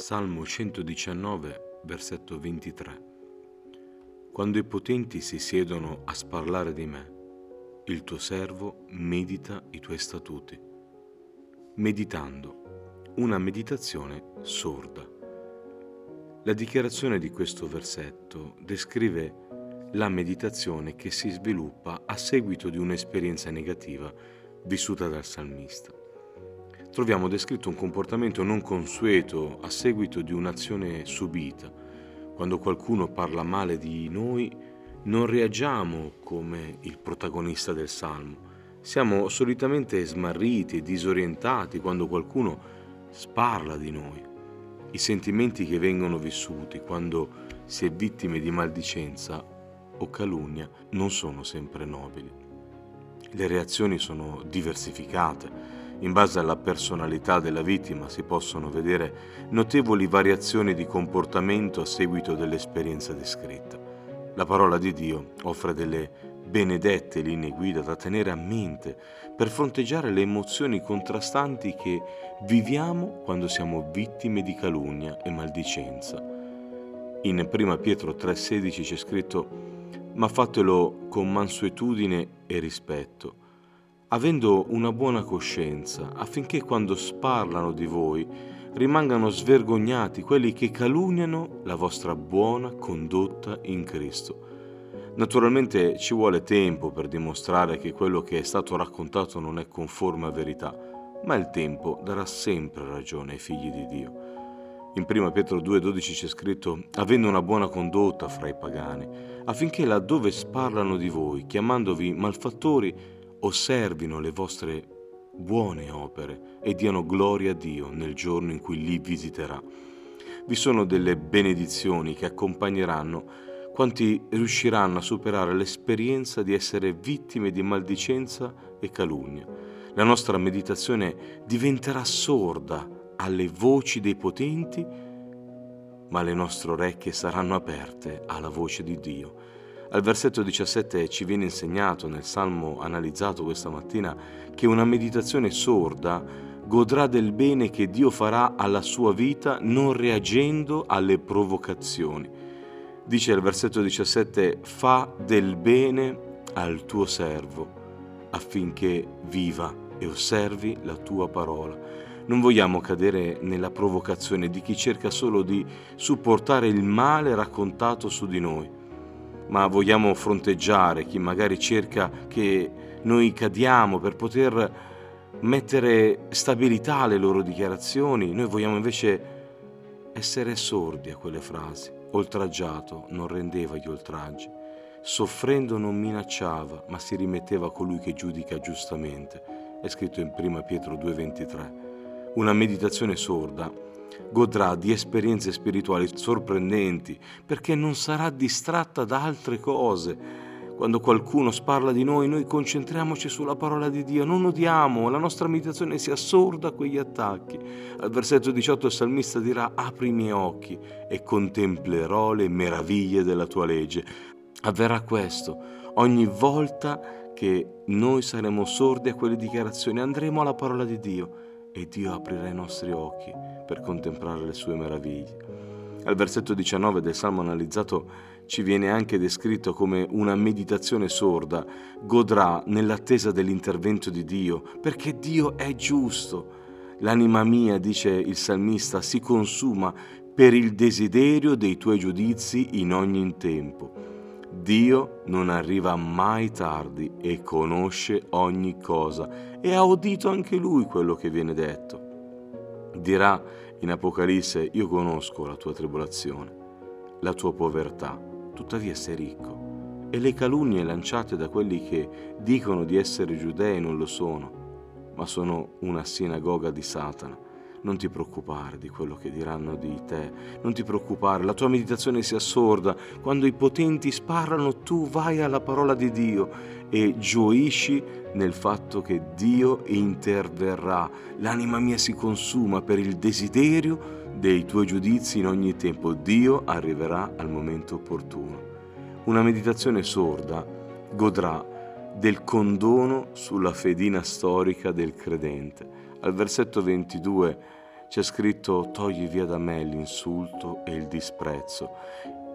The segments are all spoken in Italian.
Salmo 119, versetto 23. Quando i potenti si siedono a sparlare di me, il tuo servo medita i tuoi statuti. Meditando, una meditazione sorda. La dichiarazione di questo versetto descrive la meditazione che si sviluppa a seguito di un'esperienza negativa vissuta dal salmista troviamo descritto un comportamento non consueto a seguito di un'azione subita. Quando qualcuno parla male di noi, non reagiamo come il protagonista del Salmo. Siamo solitamente smarriti e disorientati quando qualcuno sparla di noi. I sentimenti che vengono vissuti quando si è vittime di maldicenza o calunnia non sono sempre nobili. Le reazioni sono diversificate in base alla personalità della vittima si possono vedere notevoli variazioni di comportamento a seguito dell'esperienza descritta. La parola di Dio offre delle benedette linee guida da tenere a mente per fronteggiare le emozioni contrastanti che viviamo quando siamo vittime di calunnia e maldicenza. In 1 Pietro 3:16 c'è scritto ma fatelo con mansuetudine e rispetto avendo una buona coscienza, affinché quando sparlano di voi rimangano svergognati quelli che calunniano la vostra buona condotta in Cristo. Naturalmente ci vuole tempo per dimostrare che quello che è stato raccontato non è conforme a verità, ma il tempo darà sempre ragione ai figli di Dio. In 1 Pietro 2,12 c'è scritto, avendo una buona condotta fra i pagani, affinché laddove sparlano di voi, chiamandovi malfattori, osservino le vostre buone opere e diano gloria a Dio nel giorno in cui li visiterà. Vi sono delle benedizioni che accompagneranno quanti riusciranno a superare l'esperienza di essere vittime di maldicenza e calunnia. La nostra meditazione diventerà sorda alle voci dei potenti, ma le nostre orecchie saranno aperte alla voce di Dio al versetto 17 ci viene insegnato nel salmo analizzato questa mattina che una meditazione sorda godrà del bene che Dio farà alla sua vita non reagendo alle provocazioni. Dice il versetto 17, fa del bene al tuo servo affinché viva e osservi la tua parola. Non vogliamo cadere nella provocazione di chi cerca solo di supportare il male raccontato su di noi ma vogliamo fronteggiare chi magari cerca che noi cadiamo per poter mettere stabilità alle loro dichiarazioni, noi vogliamo invece essere sordi a quelle frasi. Oltraggiato non rendeva gli oltraggi, soffrendo non minacciava, ma si rimetteva a colui che giudica giustamente. È scritto in 1 Pietro 2,23. Una meditazione sorda godrà di esperienze spirituali sorprendenti perché non sarà distratta da altre cose. Quando qualcuno parla di noi, noi concentriamoci sulla parola di Dio, non odiamo, la nostra meditazione si assorda a quegli attacchi. Al versetto 18 il salmista dirà, apri i miei occhi e contemplerò le meraviglie della tua legge. Avverrà questo ogni volta che noi saremo sordi a quelle dichiarazioni, andremo alla parola di Dio e Dio aprirà i nostri occhi per contemplare le sue meraviglie. Al versetto 19 del Salmo analizzato ci viene anche descritto come una meditazione sorda godrà nell'attesa dell'intervento di Dio, perché Dio è giusto. L'anima mia, dice il salmista, si consuma per il desiderio dei tuoi giudizi in ogni tempo. Dio non arriva mai tardi e conosce ogni cosa e ha udito anche lui quello che viene detto. Dirà in Apocalisse, io conosco la tua tribolazione, la tua povertà, tuttavia sei ricco. E le calunnie lanciate da quelli che dicono di essere giudei non lo sono, ma sono una sinagoga di Satana non ti preoccupare di quello che diranno di te, non ti preoccupare, la tua meditazione sia sorda, quando i potenti sparano tu vai alla parola di Dio e gioisci nel fatto che Dio interverrà, l'anima mia si consuma per il desiderio dei tuoi giudizi in ogni tempo, Dio arriverà al momento opportuno. Una meditazione sorda godrà del condono sulla fedina storica del credente al versetto 22 c'è scritto togli via da me l'insulto e il disprezzo.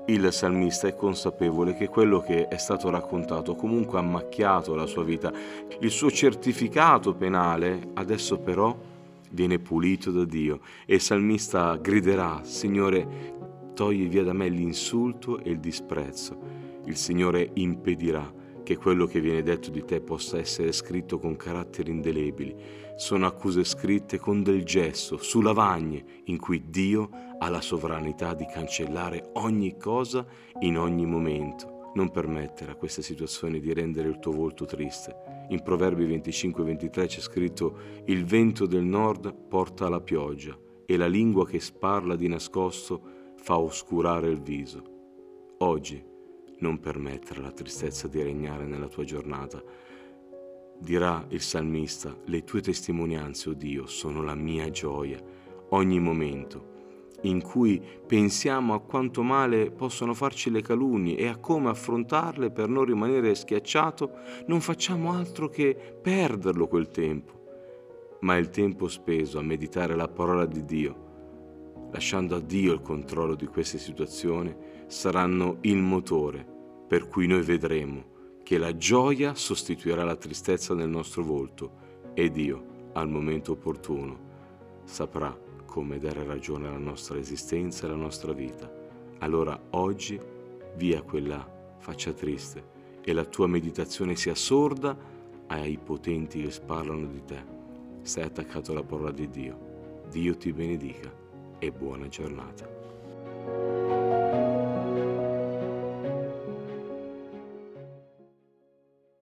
Il salmista è consapevole che quello che è stato raccontato comunque ha macchiato la sua vita. Il suo certificato penale adesso però viene pulito da Dio e il salmista griderà, Signore, togli via da me l'insulto e il disprezzo. Il Signore impedirà che quello che viene detto di te possa essere scritto con caratteri indelebili. Sono accuse scritte con del gesso, su lavagne, in cui Dio ha la sovranità di cancellare ogni cosa in ogni momento. Non permettere a queste situazioni di rendere il tuo volto triste. In Proverbi 25-23 c'è scritto Il vento del nord porta la pioggia e la lingua che sparla di nascosto fa oscurare il viso. Oggi non permettere alla tristezza di regnare nella tua giornata. Dirà il salmista, le tue testimonianze, o oh Dio, sono la mia gioia, ogni momento in cui pensiamo a quanto male possono farci le calunnie e a come affrontarle per non rimanere schiacciato, non facciamo altro che perderlo quel tempo. Ma il tempo speso a meditare la parola di Dio, lasciando a Dio il controllo di queste situazioni, saranno il motore per cui noi vedremo che la gioia sostituirà la tristezza nel nostro volto e Dio, al momento opportuno, saprà come dare ragione alla nostra esistenza e alla nostra vita. Allora oggi via quella faccia triste e la tua meditazione sia sorda ai potenti che parlano di te. Stai attaccato alla parola di Dio. Dio ti benedica e buona giornata.